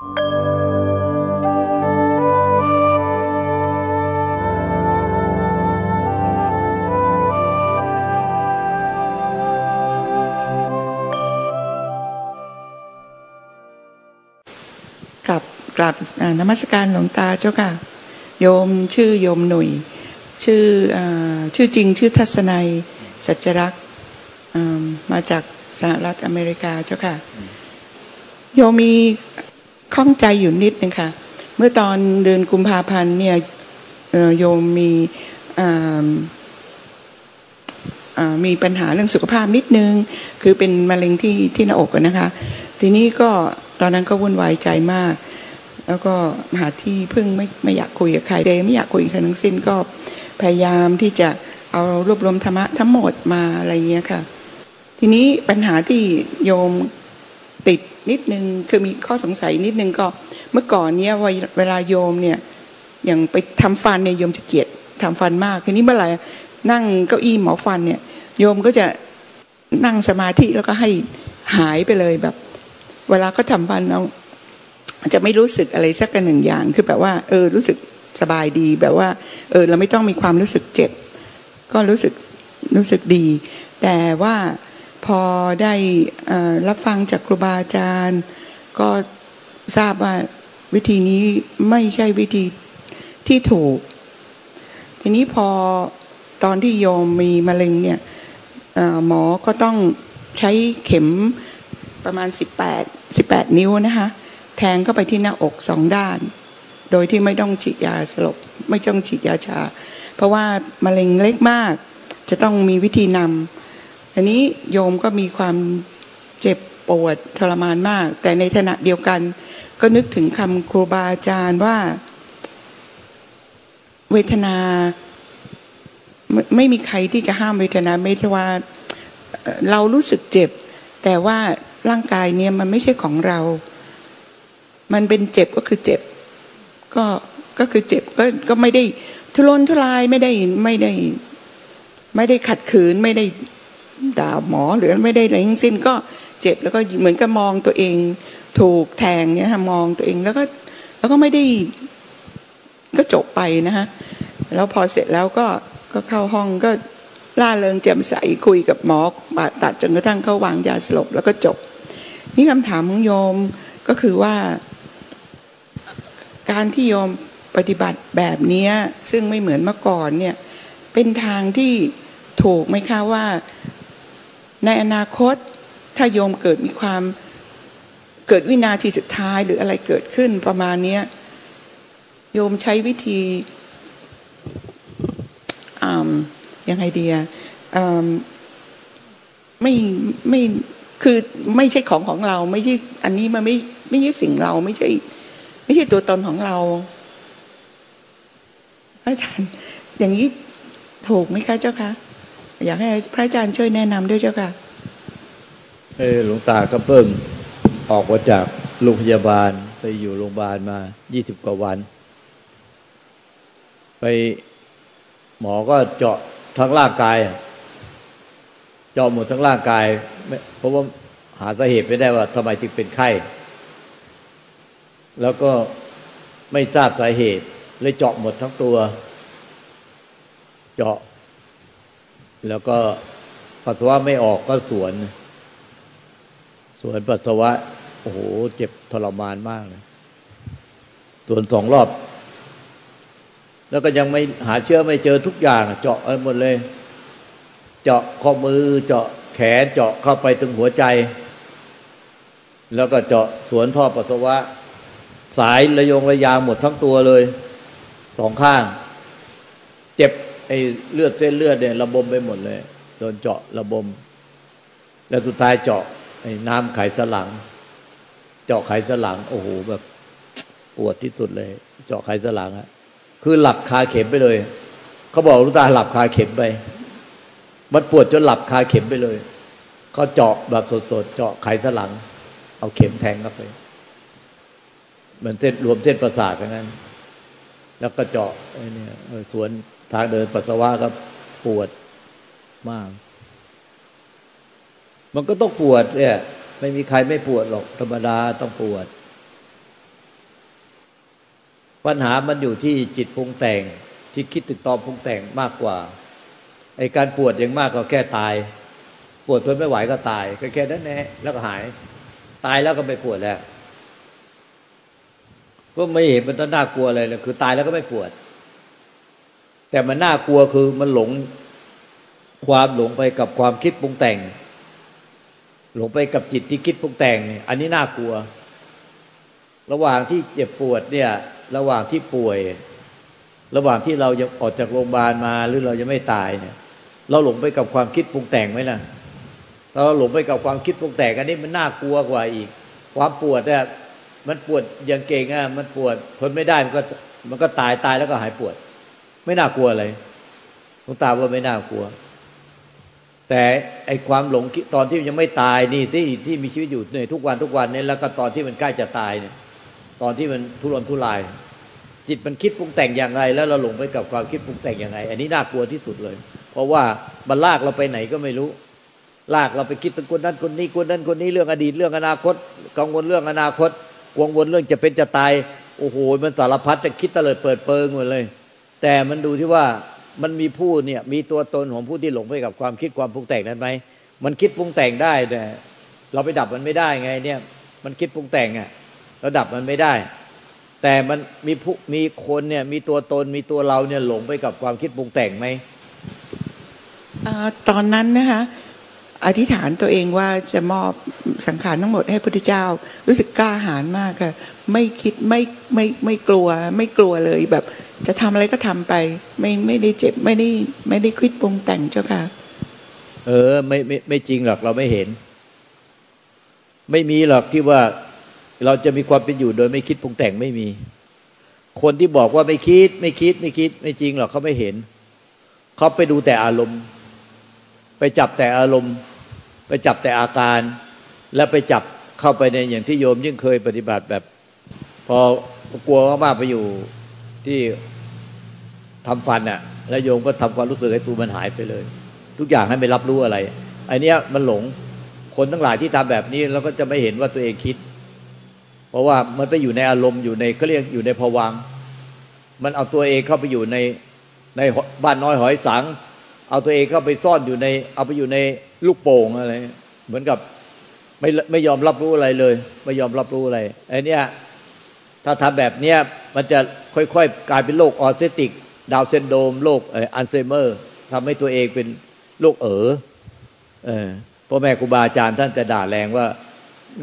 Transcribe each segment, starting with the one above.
กับกราบนมัสการหลวงตาเจ้าค่ะ โยมชื่อโยมหนุ่ย ชื่ออชื่อจริงชื่อทัศนัยสัจรักษ์มาจากสหรัฐอเมริกาเจ้าค่ะ โยมมี ข้องใจอยู่นิดนึงค่ะ เมื่อตอนเดือนกุมภาพันธ์เนี่ยโยมมีมีปัญหาเรื่องสุขภาพนิดนึง คือเป็นมะเร็งที่ที่หน้าอกนะคะ ทีนี้ก็ตอนนั้นก็วุ่นวายใจมาก แล้วก็หาที่พึ่งไม่ไม่อยากคุยกับใครเดไม่อยากคุยกับใครทั้งสิ้นก็พยายามที่จะเอารวบรวมธรรมะทั้งหมดมาอะไรเงี้ยค่ะ ทีนี้ปัญหาที่โยมติด นิดนึงคือมีข้อสงสัยนิดนึงก็ เมื่อก่อนเนี้ยเวลาโยมเนี่ยอย่างไปทำฟันเนี่ยโยมจะเกลียดทำฟันมากทีนี้เมื่อไหร่นั่งเก้าอี้หมอฟันเนี่ยโยมก็จะนั่งสมาธิแล้วก็ให้หายไปเลยแบบ เวลาก็ทำฟันเราจะไม่รู้สึกอะไรสักหนึ่งอย่างคือแบบว่า เออรู้สึกสบายดีแบบว่า เออเราไม่ต้องมีความรู้สึกเจ็บ ก็รู้สึกรู้สึกดี แต่ว่า พอได้รับฟังจากครูบาอาจารย์ ก็ทราบว่าวิธีนี้ไม่ใช่วิธีที่ถูก ทีนี้พอตอนที่โยมมีมะเร็งเนี่ยหมอก็ต้องใช้เข็มประมาณ 18 18 นิ้วนะคะ แทงเข้าไปที่หน้าอกสองด้าน โดยที่ไม่ต้องฉีดยาสลบ ไม่ต้องฉีดยาชา เพราะว่ามะเร็งเล็กมาก จะต้องมีวิธีนำ อันนี้โยมก็มีความเจ็บปวดทรมานมาก แต่ในขณะเดียวกัน ก็นึกถึงคำครูบาอาจารย์ว่า เวทนาไม่มีใครที่จะห้ามเวทนาไม่ใช่ว่าเรารู้สึกเจ็บ แต่ว่าร่างกายเนี่ยมันไม่ใช่ของเรา มันเป็นเจ็บก็คือเจ็บ ก็ก็คือเจ็บก็ก็ไม่ได้ทุรนทุรายไม่ได้ไม่ได้ ไม่ได้ขัดขืนไม่ได้ ด่าหมอหรือไม่ได้อะไรทั้งสิ้นก็เจ็บแล้วก็เหมือนกับมองตัวเองถูกแทงเนี่ยฮะมองตัวเองแล้วก็แล้วก็ไม่ได้ก็จบไปนะฮะแล้วพอเสร็จแล้วก็ก็เข้าห้องก็ล่าเริงแจ่มใสคุยกับหมอบาดตัดจนกระทั่งเขาวางยาสลบแล้วก็จบ นี่คำถามของโยมก็คือว่า การที่โยมปฏิบัติแบบนี้ซึ่งไม่เหมือนเมื่อก่อนเนี่ยเป็นทางที่ถูกไหมคะว่า ในอนาคตถ้าโยมเกิดมีความเกิดวินาทีสุดท้ายหรืออะไรเกิดขึ้นประมาณนี้โยมใช้วิธียังไงเดียไม่ไม่คือไม่ใช่ของของเรา ไม่ใช่อันนี้มันไม่ไม่ใช่สิ่งเราไม่ใช่ ไม่ใช่ตัวตนของเราพระอาจารย์อย่างนี้ถูกไหมคะเจ้าคะ อยากให้พระอาจารย์ช่วยแนะนำด้วยเจ้าค่ะ เออหลวงตาก็เพิ่งออกมาจากโรงพยาบาลไปอยู่โรงพยาบาลมายี่สิบกว่าวัน ไปหมอก็เจาะทั้งร่างกาย เจาะหมดทั้งร่างกายเพราะว่าหาสาเหตุไม่ได้ว่าทำไมจึงเป็นไข้ แล้วก็ไม่ทราบสาเหตุเลยเจาะหมดทั้งตัว เจาะ แล้วก็ปัสสาวะไม่ออกก็สวน สวนปัสสาวะ โอ้โห เจ็บทรมานมากเลยสวนสองรอบ แล้วก็ยังไม่หาเชื้อไม่เจอทุกอย่าง เจาะหมดเลย เจาะข้อมือ เจาะแขน เจาะเข้าไปถึงหัวใจ แล้วก็เจาะสวนท่อปัสสาวะ สายระยงระยางหมดทั้งตัวเลย สองข้าง เจ็บ ไอ้เลือดเส้นเลือดเนี่ยระบมไปหมดเลย โดนเจาะระบม แล้วสุดท้ายเจาะไอ้น้ำไขสลัง เจาะไขสลัง โอ้โหแบบปวดที่สุดเลย เจาะไขสลังอะคือหลับคาเข็มไปเลยเขาบอกลูกตาหลับคาเข็มไป มันปวดจนหลับคาเข็มไปเลยเขาเจาะแบบสดๆเจาะไขสลัง เอาเข็มแทงเข้าไปเหมือนเส้นรวมเส้นประสาทอย่างนั้น แล้วก็เจาะไอ้นี่สวน ทางเดินปัสสาวะก็ปวดมาก มันก็ต้องปวดเนี่ย ไม่มีใครไม่ปวดหรอกธรรมดาต้องปวด ปัญหามันอยู่ที่จิตปรุงแต่ง ที่คิดติดต่อปรุงแต่งมากกว่าไอการปวดอย่างมากก็แค่ตาย ปวดทนไม่ไหวก็ตายก็แค่นั้นแหละแล้วก็หาย ตายแล้วก็ไม่ปวดแล้วก็ไม่เห็นมันต้องน่ากลัวอะไรเลยคือตายแล้วก็ไม่ปวด แต่มันน่ากลัวคือมันหลงความหลงไปกับความคิดปรุงแต่ง หลงไปกับจิตที่คิดปรุงแต่งเนี่ยอันนี้น่ากลัว ระหว่างที่เจ็บปวดเนี่ย ระหว่างที่ป่วย ระหว่างที่เราจะออกจากโรงพยาบาลมาหรือเราจะไม่ตายเนี่ย เราหลงไปกับความคิดปรุงแต่งไหมล่ะเราหลงไปกับความคิดปรุงแต่งอันนี้มันน่ากลัวกว่าอีก ความปวดเนี่ยมันปวดอย่างเก่งอะมันปวดทนไม่ได้มันก็มันก็ตายตายแล้วก็หายปวด ไม่น่ากลัวเลยหลวงตาว่าไม่น่ากลัว แต่ไอความหลงตอนที่ยังไม่ตายนี่ที่ที่มีชีวิตอยู่เนี่ยทุกวันทุกวันเนี่ยแล้วก็ตอนที่มันใกล้จะตายเนี่ย ตอนที่มันทุรนทุราย จิตมันคิดปรุงแต่งอย่างไร แล้วเราหลงไปกับความคิดปรุงแต่งอย่างไร อันนี้น่ากลัวที่สุดเลย เพราะว่ามันลากเราไปไหนก็ไม่รู้ลากเราไปคิดถึงคนนั้นคนนี้คนนั้นคนนี้เรื่องอดีตเรื่องอนาคต กังวลเรื่องอนาคตวงวนเรื่องจะเป็นจะตาย โอ้โหมันสารพัดจะคิดตะเลิดเปิดเปิงหมดเลย แต่มันดูที่ว่ามันมีผู้เนี่ยมีตัวตนของผู้ที่หลงไปกับความคิดความปรุงแต่งนั้นไหมมันคิดปรุงแต่งได้แต่เราไปดับมันไม่ได้ไง เนี่ย มันคิดปรุงแต่งอะเราดับมันไม่ได้ แต่มันมีผู้มีคนเนี่ย มีตัวตนมีตัวเราเนี่ยหลงไปกับความคิดปรุงแต่งไหมตอนนั้นนะคะอธิษฐานตัวเองว่าจะมอบ สังขารทั้งหมดให้พระพุทธเจ้า รู้สึกกล้าหาญมากค่ะ ไม่คิดไม่ไม่ไม่กลัว ไม่กลัวเลยแบบ จะทำอะไรก็ทำไป ไม่ไม่ได้เจ็บไม่ได้ไม่ได้คิดปรุงแต่งเจ้าค่ะ เออ ไม่ไม่ไม่จริงหรอกเราไม่เห็น ไม่มีหรอกที่ว่าเราจะมีความเป็นอยู่โดยไม่คิดปรุงแต่งไม่มี คนที่บอกว่าไม่คิด ไม่คิด ไม่คิด ไม่จริงหรอกเขาไม่เห็นเขาไปดูแต่อารมณ์ ไปจับแต่อารมณ์ ไปจับแต่อาการ แล้วไปจับเข้าไปในอย่างที่โยมยิ่งเคยปฏิบัติแบบ พอกลัวมากไปอยู่ที่ทำฟันอะ่ะ แล้วโยมก็ทำความรู้สึกให้ตัวมันหายไปเลย ทุกอย่างให้ไม่รับรู้อะไรไอเนี้ยมันหลงคนทั้งหลายที่ทำแบบนี้แล้วก็จะไม่เห็นว่าตัวเองคิด เพราะว่ามันไปอยู่ในอารมณ์อยู่ในเขาเรียกอยู่ในภวังมันเอาตัวเองเข้าไปอยู่ในในบ้านน้อยหอยสังข์ เอาตัวเองเข้าไปซ่อนอยู่ใน เอาไปอยู่ในลูกโป่งอะไร เหมือนกับ ไม่ไม่ยอมรับรู้อะไรเลย ไม่ยอมรับรู้อะไรไอ้นี่ถ้าทำแบบเนี้ยมันจะค่อยๆ กลายเป็นโรคออทิสติก ดาวน์ซินโดรมโรคอัลไซเมอร์ทำให้ตัวเองเป็นโรคเออเออพ่อแม่ครูบาอาจารย์ท่านจะด่าแรงว่า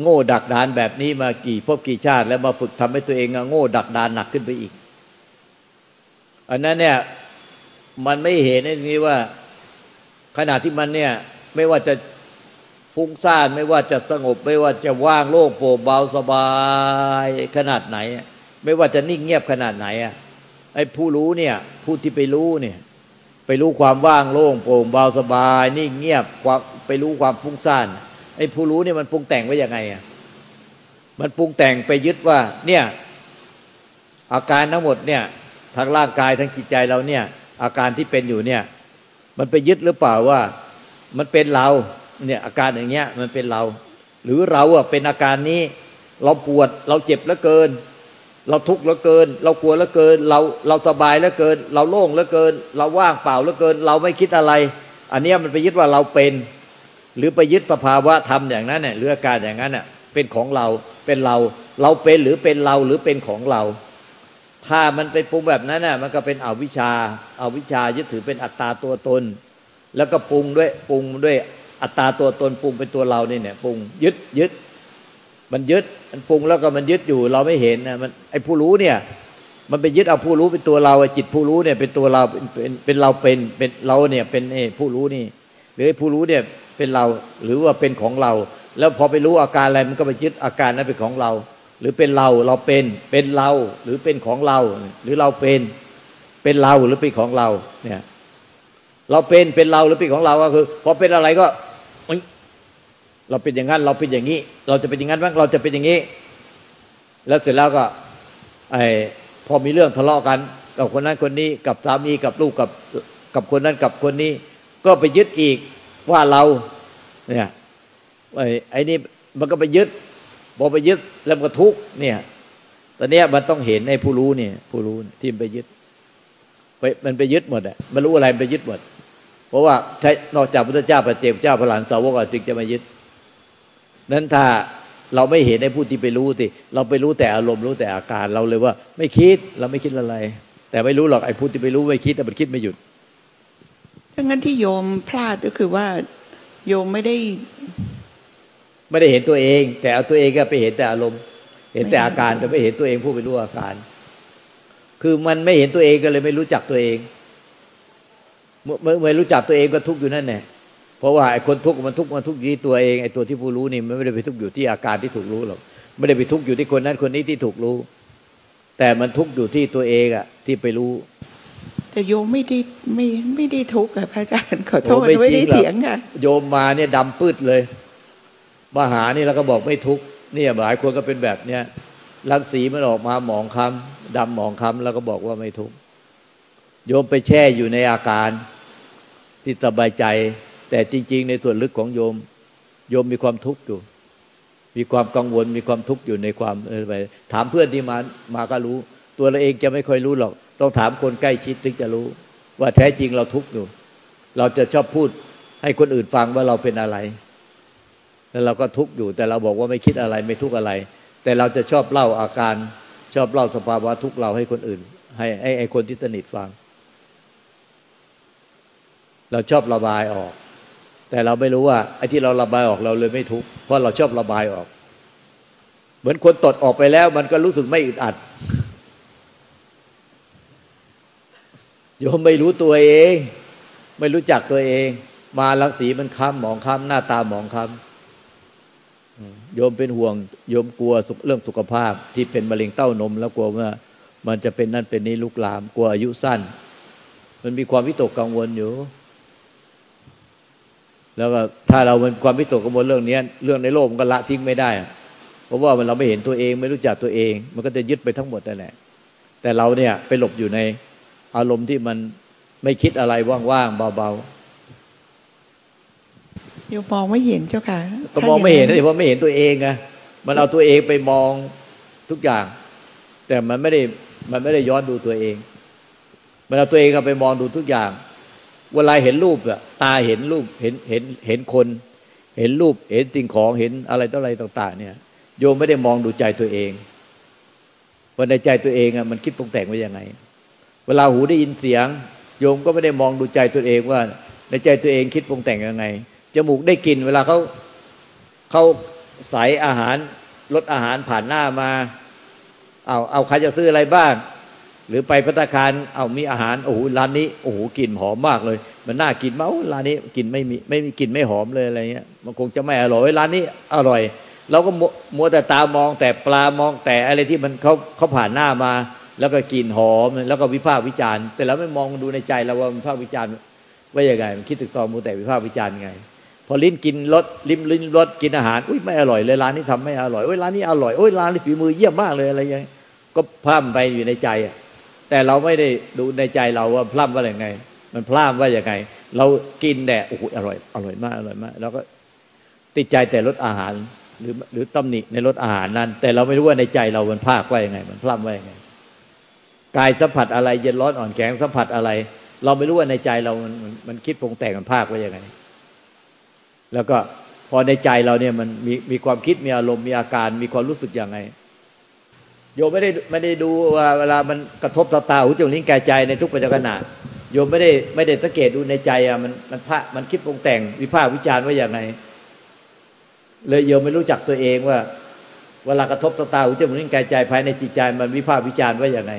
โง่ดักดานแบบนี้มากี่ภพกี่ชาติ แล้วมาฝึกทำให้ตัวเองโง่ดักดานหนักขึ้นไปอีก อันนั้นเนี่ยมันไม่เห็นในนี้ว่า ขณะที่มันเนี่ย ไม่ว่าจะ ฟุ้งซ่านไม่ว่าจะสงบ ไม่ว่าจะว่างโล่งโปร่งเบาสบายขนาดไหน ไม่ว่าจะนิ่งเงียบขนาดไหนอะไอ้ผู้รู้เนี่ย ผู้ที่ไปรู้เนี่ย ไปรู้ความว่างโล่งโปร่งเบาสบาย นิ่งเงียบความไปรู้ความฟุ้งซ่านไอ้ผู้รู้เนี่ยมันปรุงแต่งไว้ยังไงอะมันปรุงแต่งไปยึดว่า เนี่ย อาการทั้งหมดเนี่ยทางร่างกายทั้งจิตใจเราเนี่ย อาการที่เป็นอยู่เนี่ย มันไปยึดหรือเปล่าว่า มันเป็นเรา เนี่ยอาการอย่างเงี้ยมันเป็นเรา หรือเราอะเป็นอาการนี้ เราปวดเราเจ็บแล้วเกิน เราทุกข์แล้วเกิน เรากลัวแล้วเกิน เราเราสบายแล้วเกิน เราโล่งแล้วเกิน เราว่างเปล่าแล้วเกิน เราไม่คิดอะไร อันนี้มันไปยึดว่าเราเป็น หรือไปยึดสภาวะธรรมอย่างนั้นเนี่ยหรืออาการอย่างนั้นเน่ยเป็นของเราเป็นเรา เราเป็นหรือเป็นเราหรือเป็นของเรา ถ้ามันเป็นปรุงแบบนั้นน่ะมันก็เป็นอวิชชาอาวิชชายึดถือเป็นอัตตาตัวตน แล้วก็ปรุงด้วยปรุงด้วย อัตตาตัวตนปรุงเป็นตัวเรานี่เนี่ยปรุงยึดยึด มันยึดมันปรุงแล้วก็มันยึดอยู่ เราไม่เห็นนะมันไอ้ผู้รู้เนี่ย มันไปยึดเอาผู้รู้เป็นตัวเราจิตผู้รู้เนี่ยเป็นตัวเราเป็นเป็นเราเป็นเป็นเราเนี่ยเป็นไอ้ผู้รู้นี่ หรือไอ้ผู้รู้เนี่ยเป็นเราหรือว่าเป็นของเรา แล้วพอไปรู้อาการอะไรมันก็ไปยึดอาการนั้นเป็นของเรา หรือเป็นเราเราเป็นเป็นเราหรือเป็นของเรา หรือเราเป็นเป็นเราหรือเป็นของเราเนี่ยเราเป็นเป็นเราหรือเป็นของเราก็คือพอเป็นอะไรก็ เราเป็นอย่างนั้นเราเป็นอย่างนี้ เราจะเป็นอย่างนั้นบ้างเราจะเป็นอย่างนี้ แล้วเสร็จแล้วก็ ไอ้พอมีเรื่องทะเลาะกัน กับคนนั้นคนนี้กับสามีกับลูกกับกับคนนั้นกับคนนี้ ก็ไปยึดอีกว่าเรา เนี่ยไอ้ไอ้นี่มันก็ไปยึดพอไปยึดแล้วก็ทุกเนี่ยตอนนี้มันต้องเห็นไอ้ผู้รู้เนี่ย ผู้รู้ที่มันไปยึดไปมันไปยึดหมดอะมันรู้อะไรมันไปยึดหมด เพราะว่าถ้นอกจากพระเจ้าพระเจ้าเจ้าพระหลานสาวกจึงจะมายึด นั้นถ้าเราไม่เห็นไอ้ผู้ที่ไปรู้สิเราไปรู้แต่อารมณ์รู้แต่อาการเราเลยว่า ไม่คิดเราไม่คิดอะไร แต่ไม่รู้หรอกไอ้ผู้ที่ไปรู้ไม่คิดแต่มันคิดไม่หยุดถ้างั้นที่โยมพลาดก็คือว่าโยมไม่ได้ ไม่ได้เห็นตัวเอง แต่เอาตัวเองก็ไปเห็นแต่อารมณ์ เห็นแต่อาการแต่ไม่เห็นตัวเองผู้ไปรู้อาการ คือมันไม่เห็นตัวเองก็เลยไม่รู้จักตัวเองเมื่อเมื่อรู้จักตัวเองก็ทุกข์อยู่นั่นแหละ เพราะว่าไอ้คนทุกข์มันทุกข์มันทุกข์อยู่ที่ตัวเองไอ้ตัวที่ผู้รู้นี่มันไม่ได้ไปทุกข์อยู่ที่อาการที่ถูกรู้หรอกไม่ได้ไปทุกข์อยู่ที่คนนั้นคนนี้ที่ถูกรู้ แต่มันทุกข์อยู่ที่ตัวเองอะที่ไปรู้ แต่โยมไม่ได้ไม่ไม่ได้ทุกข์อะพระอาจารย์ขอโทษไม่ได้เถียงค่ะโยมมาเนี่ยดำปืดเลยมาหานี่แล้วก็บอกไม่ทุกข์เนี่ยหลายคนก็เป็นแบบเนี้ยรังสีมันออกมาหมองคำดำหมองคำแล้วก็บอกว่าไม่ทุกข์โยมไปแช่อยู่ในอาการที่สบายใจ แต่จริง ๆ ในส่วนลึกของโยม โยมมีความทุกข์อยู่ มีความกังวลมีความทุกข์อยู่ในความไปถามเพื่อนที่มามาก็รู้ ตัวเราเองจะไม่ค่อยรู้หรอก ต้องถามคนใกล้ชิดถึงจะรู้ ว่าแท้จริงเราทุกข์อยู่ เราจะชอบพูดให้คนอื่นฟังว่าเราเป็นอะไร แล้วเราก็ทุกข์อยู่ แต่เราบอกว่าไม่คิดอะไรไม่ทุกข์อะไร แต่เราจะชอบเล่าอาการ ชอบเล่าสภาวะทุกข์เราให้คนอื่น ให้ไอ้คนที่สนิทฟัง เราชอบระบายออก แต่เราไม่รู้ว่าไอ้ที่เราระบายออกเราเลยไม่ทุกข์เพราะเราชอบระบายออก เหมือนคนตดออกไปแล้วมันก็รู้สึกไม่อึดอัดโยมไม่รู้ตัวเอง ไม่รู้จักตัวเอง มาลังสีมันค้ำหมองค้ำหน้าตาหมองค้ำโยมเป็นห่วง โยมกลัวเรื่องสุขภาพที่เป็นมะเร็งเต้านม แล้วกลัวว่ามันจะเป็นนั่นเป็นนี้ลุกลาม กลัวอายุสั้น มันมีความวิตกกังวลอยู่ แล้วก็ถ้าเราเป็นความวิตกกังวลเรื่องนี้เรื่องในโลกมันก็ละทิ้งไม่ได้ เพราะว่ามันเราไม่เห็นตัวเองไม่รู้จักตัวเอง มันก็จะยึดไปทั้งหมดนั่นแหละ แต่เราเนี่ยไปหลบอยู่ในอารมณ์ที่มันไม่คิดอะไรว่างๆเบาๆโยมองไม่เห็นเจ้าค่ะก็มองไม่เห็นเพราะไม่เห็นตัวเองไงมันเอาตัวเองไปมองทุกอย่าง แต่มันไม่ได้มันไม่ได้ย้อนดูตัวเอง มันเอาตัวเองไปมองดูทุกอย่าง เวลาเห็นรูปอะตาเห็นรูปเห็นเห็นเห็นคน เห็นรูปเห็นสิ่งของเห็นอะไรต่ออะไรต่าง ๆ เนี่ย โยมไม่ได้มองดูใจตัวเองว่าในใจตัวเองอะมันคิดปรุงแต่งไว้ยังไง เวลาหูได้ยินเสียง โยมก็ไม่ได้มองดูใจตัวเองว่า ในใจตัวเองคิดปรุงแต่งยังไงจมูกได้กลิ่นเวลาเขาเขาใส่อาหารรสอาหารผ่านหน้ามา เอาเอาใครจะซื้ออะไรบ้าง หรือไปพัตคารเอามีอาหารโอ้โหร้านนี้โอ้โหกลิ่นหอมมากเลย มันน่ากินมากร้านนี้กลิ่นไม่มีไม่มีกลิ่นไม่หอมเลยอะไรเงี้ย มันคงจะไม่อร่อยร้านนี้อร่อย เราก็มัวแต่ตามองแต่ปลามองแต่อะไรที่มันเขาเขาผ่านหน้ามา แล้วก็กลิ่นหอมแล้วก็วิพากษ์วิจารณ์ แต่เราไม่มองดูในใจเราว่าวิพากษ์วิจารณ์ว่าอย่างไงมันคิดถึงตอนมัวแต่วิพากษ์วิจารณ์ไง พอลิ้นกินรสลิ้มลิ้นรสกินอาหารอุ้ยไม่อร่อยเลยร้านนี้ทำไม่อร่อยโอ้ยร้านนี้อร่อยโอ้ยร้านนี้ฝีมือเยี่ยมมากเลยอะไรย่างเงี้ยก็พร่ำไปอยู่ในใจอะ แต่เราไม่ได้ดูในใจเราว่าพร่ำว่าอย่างไง มันพร่ำว่าอย่างไง เรากินแต่โอ้โหอร่อยอร่อยมากอร่อยมากแล้วก็ติดใจแต่รสอาหารหรือหรือตำหนิในรสอาหารนั้น แต่เราไม่รู้ว่าในใจเรามันภาคว่าอย่างไง มันพร่ำว่าอย่างไงกายสัมผัสอะไร เย็นร้อนอ่อนแข็งสัมผัสอะไร เราไม่รู้ว่าในใจเรามันมันคิดปรุงแต่งมันภาคว่าอย่างไง แล้วก็พอในใจเราเนี่ยมันมีมีความคิดมีอารมณ์มีอาการมีความรู้สึกอย่างไง โยมไม่ได้ไม่ได้ดูว่าเวลามันกระทบต่อตาหูจมูกลิ้นกายใจในทุกปัจจุบันโยมไม่ได้ไม่ได้สังเกตดูในใจอะมันมันพระมันคิดปรุงแต่งวิพากษ์วิจารณ์ว่าอย่างไงเลยโยมไม่รู้จักตัวเองว่า เวลากระทบต่อตาหูจมูกลิ้นกายใจภายในจิตใจ มันวิพากษ์วิจารณ์ว่าอย่างไง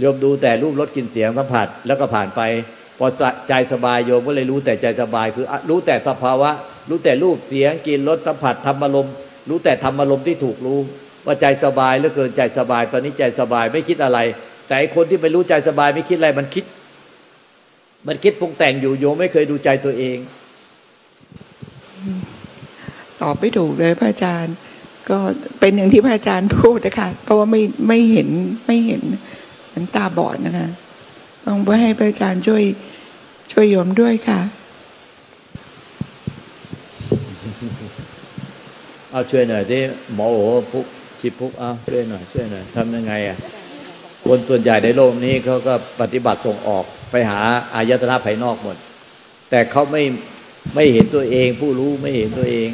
โยมดูแต่รูปรสกลิ่นเสียงสัมผัสแล้วก็ผ่านไปพอใจสบายโยมก็เลยรู้แต่ใจสบาย คือรู้แต่สภาวะ รู้แต่รูปเสียงกลิ่นรสสัมผัสธรรมารมณ์รู้แต่ธรรมารมณ์ที่ถูกรู้ ว่าใจสบายเหลือเกินใจสบาย ตอนนี้ใจสบายไม่คิดอะไร แต่คนที่ไม่รู้ใจสบายไม่คิดอะไรมันคิด มันคิดปรุงแต่งอยู่โยมไม่เคยดูใจตัวเอง ตอบไม่ถูกเลยพระอาจารย์ ก็เป็นอย่างที่พระอาจารย์พูดนะคะเพราะว่าไม่ไม่เห็นไม่เห็นมันตาบอดนะคะต้องไปให้พระอาจารย์ช่วยช่วยโยมด้วยค่ะเอาช่วยหน่อยที่หมอโอ้ ชิพุกเอาช่วยหน่อยช่วยหน่อยทำยังไงอะคนส่วนใหญ่ในโลกนี้เขาก็ปฏิบัติส่งออกไปหาอายตนะภายนอกหมด แต่เขาไม่ไม่เห็นตัวเอง ผู้รู้ไม่เห็นตัวเอง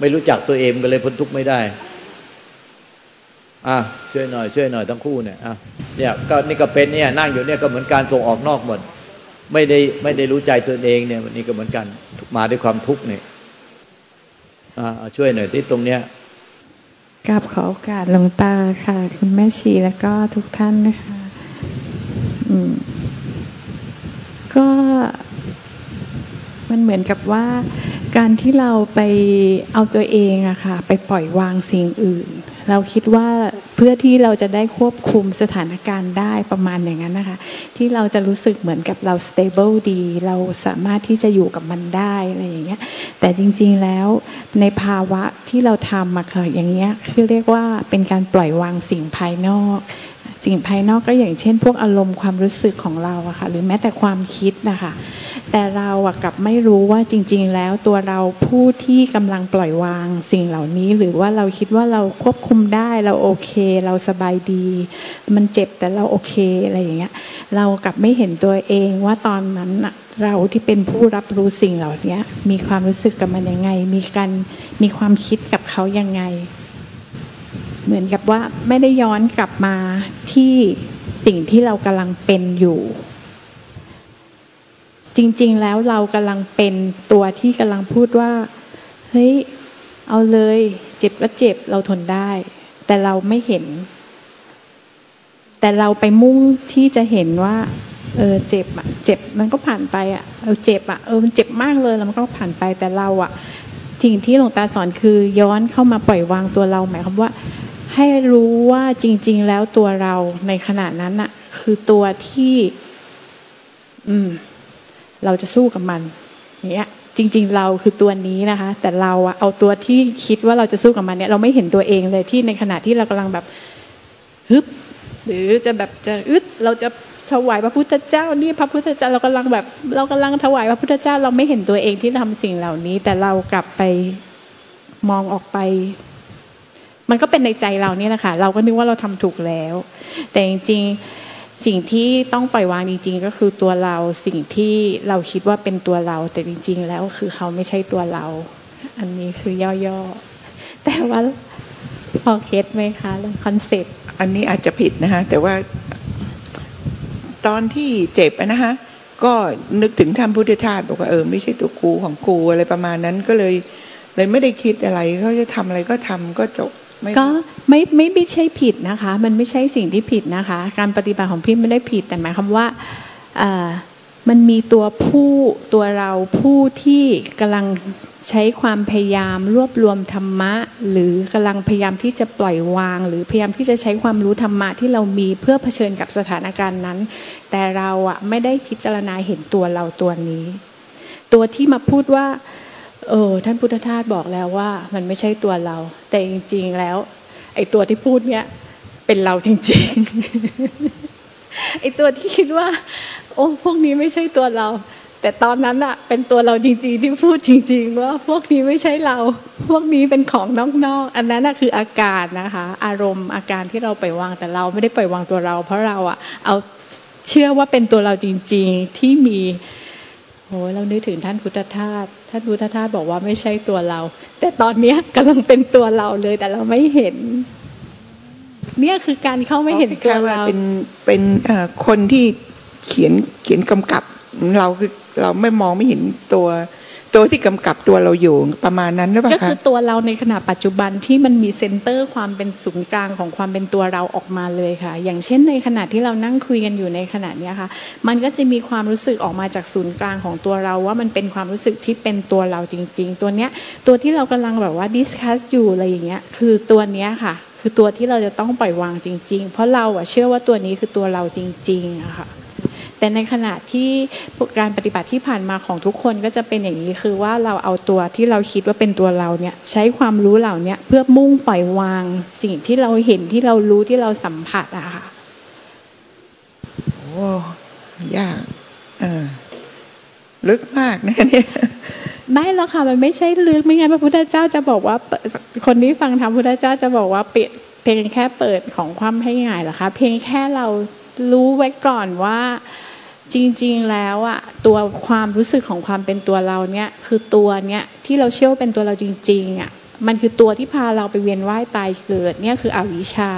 ไม่รู้จักตัวเองก็เลยพ้นทุกข์ไม่ได้อะช่วยหน่อยช่วยหน่อยทั้งคู่เนี่ยอะเนี่ยก็นี่ก็เป็นเนี่ยนั่งอยู่เนี่ยก็เหมือนการส่งออกนอกหมด ไม่ได้ไม่ได้รู้ใจตัวเองเนี่ยวันนี้ก็เหมือนกันมาด้วยความทุกข์เนี่ยอ่าช่วยหน่อยที่ตรงเนี้ย กราบขอโอกาสหลวงตาค่ะ คุณแม่ชีแล้วก็ทุกท่านนะคะอืมก็มันเหมือนกับว่า การที่เราไปเอาตัวเองอะค่ะ ไปปล่อยวางสิ่งอื่น เราคิดว่าเพื่อที่เราจะได้ควบคุมสถานการณ์ได้ประมาณอย่างนั้นนะคะ ที่เราจะรู้สึกเหมือนกับเรา stable ดี เราสามารถที่จะอยู่กับมันได้อะไรอย่างเงี้ยแต่จริง ๆแล้วในภาวะที่เราทำมาค่ะอย่างเงี้ยคือเรียกว่าเป็นการปล่อยวางสิ่งภายนอก สิ่งภายนอกก็อย่างเช่น พวกอารมณ์ความรู้สึกของเราอะค่ะหรือแม้แต่ความคิดนะคะแต่เราอะกับไม่รู้ว่าจริง ๆ แล้วตัวเราผู้ที่กำลังปล่อยวางสิ่งเหล่านี้ หรือว่าเราคิดว่าเราควบคุมได้เราโอเค เราสบายดี มันเจ็บแต่เราโอเคอะไรอย่างเงี้ยเรากับไม่เห็นตัวเองว่าตอนนั้นเราที่เป็นผู้รับรู้สิ่งเหล่านี้มีความรู้สึกกับมันยังไง มีการมีความคิดกับเขายังไง เหมือนกับว่าไม่ได้ย้อนกลับมาที่สิ่งที่เรากำลังเป็นอยู่ จริง ๆ แล้วเรากำลังเป็นตัวที่กำลังพูดว่า เฮ้ย เอาเลย เจ็บก็เจ็บเราทนได้ แต่เราไม่เห็น แต่เราไปมุ่งที่จะเห็นว่า เออเจ็บอะเจ็บมันก็ผ่านไปอะเออเจ็บอะเออมันเจ็บมากเลยแล้วมันก็ผ่านไปแต่เราอะสิ่งที่หลวงตาสอนคือย้อนเข้ามาปล่อยวางตัวเราหมายความว่า ให้รู้ว่าจริง ๆ แล้วตัวเราในขณะนั้นอะคือตัวที่ อืม เราจะสู้กับมันเนี้ย จริง ๆ เราคือตัวนี้นะคะ แต่เราอะเอาตัวที่คิดว่าเราจะสู้กับมันเนี่ย เราไม่เห็นตัวเองเลยที่ในขณะที่เรากำลังแบบฮึบหรือจะแบบจะอึดเราจะถวายพระพุทธเจ้านี่พระพุทธเจ้าเรากำลังแบบ เรากำลังถวายพระพุทธเจ้า เราไม่เห็นตัวเองที่ทำสิ่งเหล่านี้ แต่เรากลับไปมองออกไป มันก็เป็นในใจเราเนี่ยแหละค่ะเราก็นึกว่าเราทำถูกแล้ว แต่จริงๆสิ่งที่ต้องปล่อยวางจริง ๆ ก็คือตัวเราสิ่งที่เราคิดว่าเป็นตัวเรา แต่จริง ๆ แล้วคือเขาไม่ใช่ตัวเรา อันนี้คือย่อๆแต่ว่าพอเคสไหมคะเรื่อง concept อันนี้อาจจะผิดนะคะแต่ว่าตอนที่เจ็บนะคะก็นึกถึงธรรมพุทธทาสบอกว่าเออไม่ใช่ตัวครูของครูอะไรประมาณนั้นก็เลย เลยไม่ได้คิดอะไรเขาจะทำอะไรก็ทำก็จบ ก็ไม่ไม่ไม่ใช่ผิดนะคะ มันไม่ใช่สิ่งที่ผิดนะคะ การปฏิบัติของพี่ไม่ได้ผิดแต่หมายความว่ามันมีตัวผู้ตัวเราผู้ที่กำลังใช้ความพยายามรวบรวมธรรมะ หรือกำลังพยายามที่จะปล่อยวาง หรือพยายามที่จะใช้ความรู้ธรรมะที่เรามีเพื่อเผชิญกับสถานการณ์นั้น แต่เราอะไม่ได้พิจารณาเห็นตัวเราตัวนี้ ตัวที่มาพูดว่า เออท่านพุทธทาสบอกแล้วว่า มันไม่ใช่ตัวเรา แต่จริง ๆแล้ว ไอ้ตัวที่พูดเนี้ยเป็นเราจริง ๆ ไอ้ตัวที่คิดว่า โอ้พวกนี้ไม่ใช่ตัวเรา แต่ตอนนั้นอะเป็นตัวเราจริง ๆ ที่พูดจริง ๆ ว่าพวกนี้ไม่ใช่เรา พวกนี้เป็นของนอกๆอันนั้นอะคืออาการนะคะ อารมณ์อาการที่เราไปวางแต่เราไม่ได้ปล่อยวางตัวเรา เพราะเราอะเอาเชื่อว่าเป็นตัวเราจริง ๆที่มี โอ้เรานึกถึงท่านพุทธทาสท่านพุทธทาสบอกว่าไม่ใช่ตัวเรา แต่ตอนนี้กำลังเป็นตัวเราเลยแต่เราไม่เห็น เนี่ยคือการเข้าไม่เห็นตัวเราเป็นเป็นคนที่เขียนเขียนกำกับ เราคือเราไม่มองไม่เห็นตัว ตัวที่กำกับตัวเราอยู่ประมาณนั้นหรือเปล่าคะก็คือตัวเราในขณะปัจจุบันที่มันมีเซนเตอร์ความเป็นศูนย์กลางของความเป็นตัวเราออกมาเลยค่ะ อย่างเช่นในขณะที่เรานั่งคุยกันอยู่ในขณะนี้ค่ะ มันก็จะมีความรู้สึกออกมาจากศูนย์กลางของตัวเราว่ามันเป็นความรู้สึกที่เป็นตัวเราจริง ๆ ตัวเนี้ยตัวที่เรากำลังแบบว่าดิสคัสอยู่อะไรอย่างเงี้ยคือตัวเนี้ยค่ะ คือตัวที่เราจะต้องปล่อยวางจริง ๆ เพราะเราอะเชื่อว่าตัวนี้คือตัวเราจริงๆอะค่ะ แต่ในขณะที่การปฏิบัติที่ผ่านมาของทุกคนก็จะเป็นอย่างนี้คือว่าเราเอาตัวที่เราคิดว่าเป็นตัวเราเนี่ยใช้ความรู้เหล่านี้เพื่อมุ่งปล่อยวางสิ่งที่เราเห็นที่เรารู้ที่เราสัมผัสอะค่ะโอ้ยากเออลึกมากนะเนี่ยไม่หรอกค่ะมันไม่ใช่ลึกไม่งั้นพระพุทธเจ้าจะบอกว่า คนที่ฟังธรรมพุทธเจ้าจะบอกว่าเปเพียงแค่เปิดของความให้ง่ายเหรอคะเพียงแค่เรารู้ไว้ก่อนว่า จริง ๆ แล้วอะตัวความรู้สึกของความเป็นตัวเราเนี่ยคือตัวเนี้ยที่เราเชื่อว่าเป็นตัวเราจริงๆอะมันคือตัวที่พาเราไปเวียนว่ายตายเกิดเนี่ยคืออวิชชา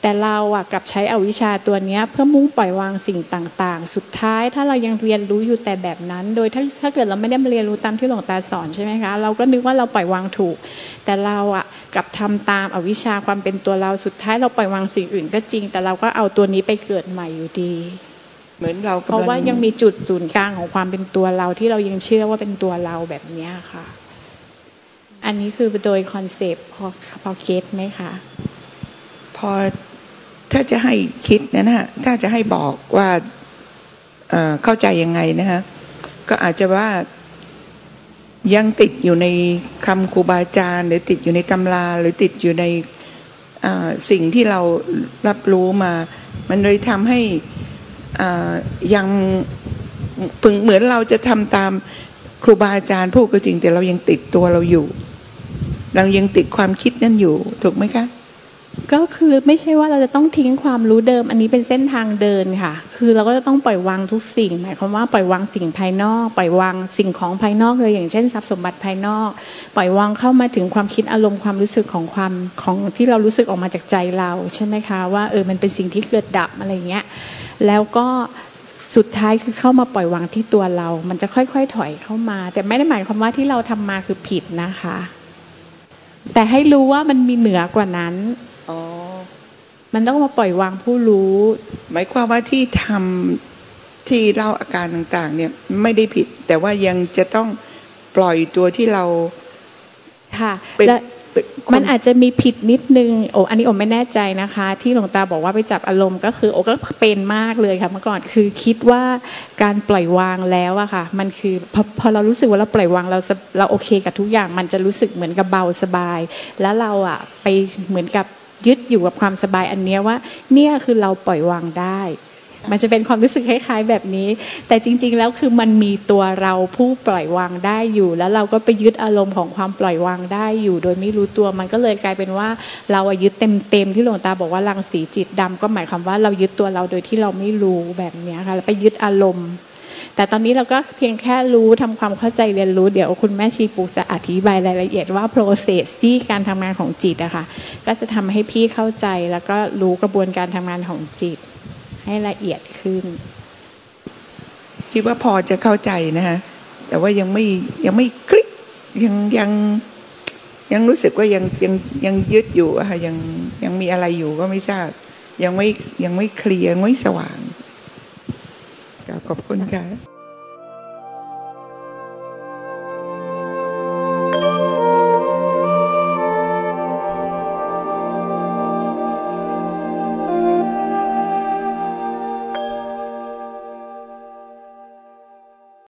แต่เราอะกับใช้อวิชชาตัวเนี้ยเพื่อมุ่งปล่อยวางสิ่งต่างๆ สุดท้ายถ้าเรายังเรียนรู้อยู่แต่แบบนั้น โดยถ้าถ้าเกิดเราไม่ได้มาเรียนรู้ตามที่หลวงตาสอนใช่ไหมคะเราก็นึกว่าเราปล่อยวางถูก แต่เราอะกับทำตามอวิชชาความเป็นตัวเราสุดท้ายเราปล่อยวางสิ่งอื่นก็จริง แต่เราก็เอาตัวนี้ไปเกิดใหม่อยู่ดี เหมือนเราเพราะว่ายังมีจุดศูนย์กลางของความเป็นตัวเราที่เรายังเชื่อว่าเป็นตัวเราแบบเนี้ยค่ะ อันนี้คือโดยคอนเซปต์พอพอเก็ตไหมคะพอถ้าจะให้คิดนะนะถ้าจะให้บอกว่าเอ่อเข้าใจยังไงนะฮะก็อาจจะว่ายังติดอยู่ในคำครูบาอาจารย์ หรือติดอยู่ในตำรา หรือติดอยู่ในอ่าสิ่งที่เรารับรู้มา มันเลยทำให้อ่า ยังเหมือนเราจะทำตามครูบาอาจารย์พูดก็จริง แต่เรายังติดตัวเราอยู่ เรายังติดความคิดนั่นอยู่ ถูกไหมคะ ก็คือไม่ใช่ว่าเราจะต้องทิ้งความรู้เดิม อันนี้เป็นเส้นทางเดินค่ะ คือเราก็จะต้องปล่อยวางทุกสิ่ง หมายความว่าปล่อยวางสิ่งภายนอก ปล่อยวางสิ่งของภายนอกเลยอย่างเช่นทรัพย์สมบัติภายนอก ปล่อยวางเข้ามาถึงความคิดอารมณ์ความรู้สึกของความของที่เรารู้สึกออกมาจากใจเราใช่ไหมคะว่าเออมันเป็นสิ่งที่เกิดดับอะไรเงี้ย แล้วก็สุดท้ายคือเข้ามาปล่อยวางที่ตัวเรา มันจะค่อยๆ ถอยเข้ามา แต่ไม่ได้หมายความว่าที่เราทำมาคือผิดนะคะ แต่ให้รู้ว่ามันมีเหนือกว่านั้นอ๋อมันต้องมาปล่อยวางผู้รู้ หมายความว่าที่ทำที่เล่าอาการต่างๆ เนี่ยไม่ได้ผิด แต่ว่ายังจะต้องปล่อยตัวที่เราค่ะเป็นและเป็นค มันอาจจะมีผิดนิดนึงโอ้อันนี้โอไม่แน่ใจนะคะ ที่หลวงตาบอกว่าไปจับอารมณ์ก็คือโอก็เป็นมากเลยค่ะเมื่อก่อนคือคิดว่าการปล่อยวางแล้วอะค่ะ มันคือพอพอเรารู้สึกว่าเราปล่อยวางเราเราโอเคกับทุกอย่าง มันจะรู้สึกเหมือนกับเบาสบาย แล้วเราอะไปเหมือนกับยึดอยู่กับความสบายอันเนี้ยว่า เนี่ยคือเราปล่อยวางได้ มันจะเป็นความรู้สึกคล้ายๆแบบนี้ แต่จริง ๆ แล้วคือมันมีตัวเราผู้ปล่อยวางได้อยู่ แล้วเราก็ไปยึดอารมณ์ของความปล่อยวางได้อยู่ โดยไม่รู้ตัวมันก็เลยกลายเป็นว่า เราอะยึดเต็มๆที่หลวงตาบอกว่ารังสีจิตดำก็หมายความว่าเรายึดตัวเราโดยที่เราไม่รู้แบบนี้ค่ะแล้วไปยึดอารมณ์แต่ตอนนี้เราก็เพียงแค่รู้ทำความเข้าใจเรียนรู้เดี๋ยวคุณแม่ชีปุกจะอธิบายรายละเอียดว่า process ที่การทำงานของจิตอะค่ะก็จะทำให้พี่เข้าใจแล้วก็รู้กระบวนการทำงานของจิต ให้ละเอียดขึ้น คิดว่าพอจะเข้าใจนะฮะแต่ว่ายังไม่ยังไม่คลิกยังยังยังรู้สึกว่ายังยังยังยึดอยู่อะค่ะยังยังมีอะไรอยู่ก็ไม่ทราบ ยังไม่ยังไม่เคลียร์ยังไม่สว่างขอบคุณค่ะ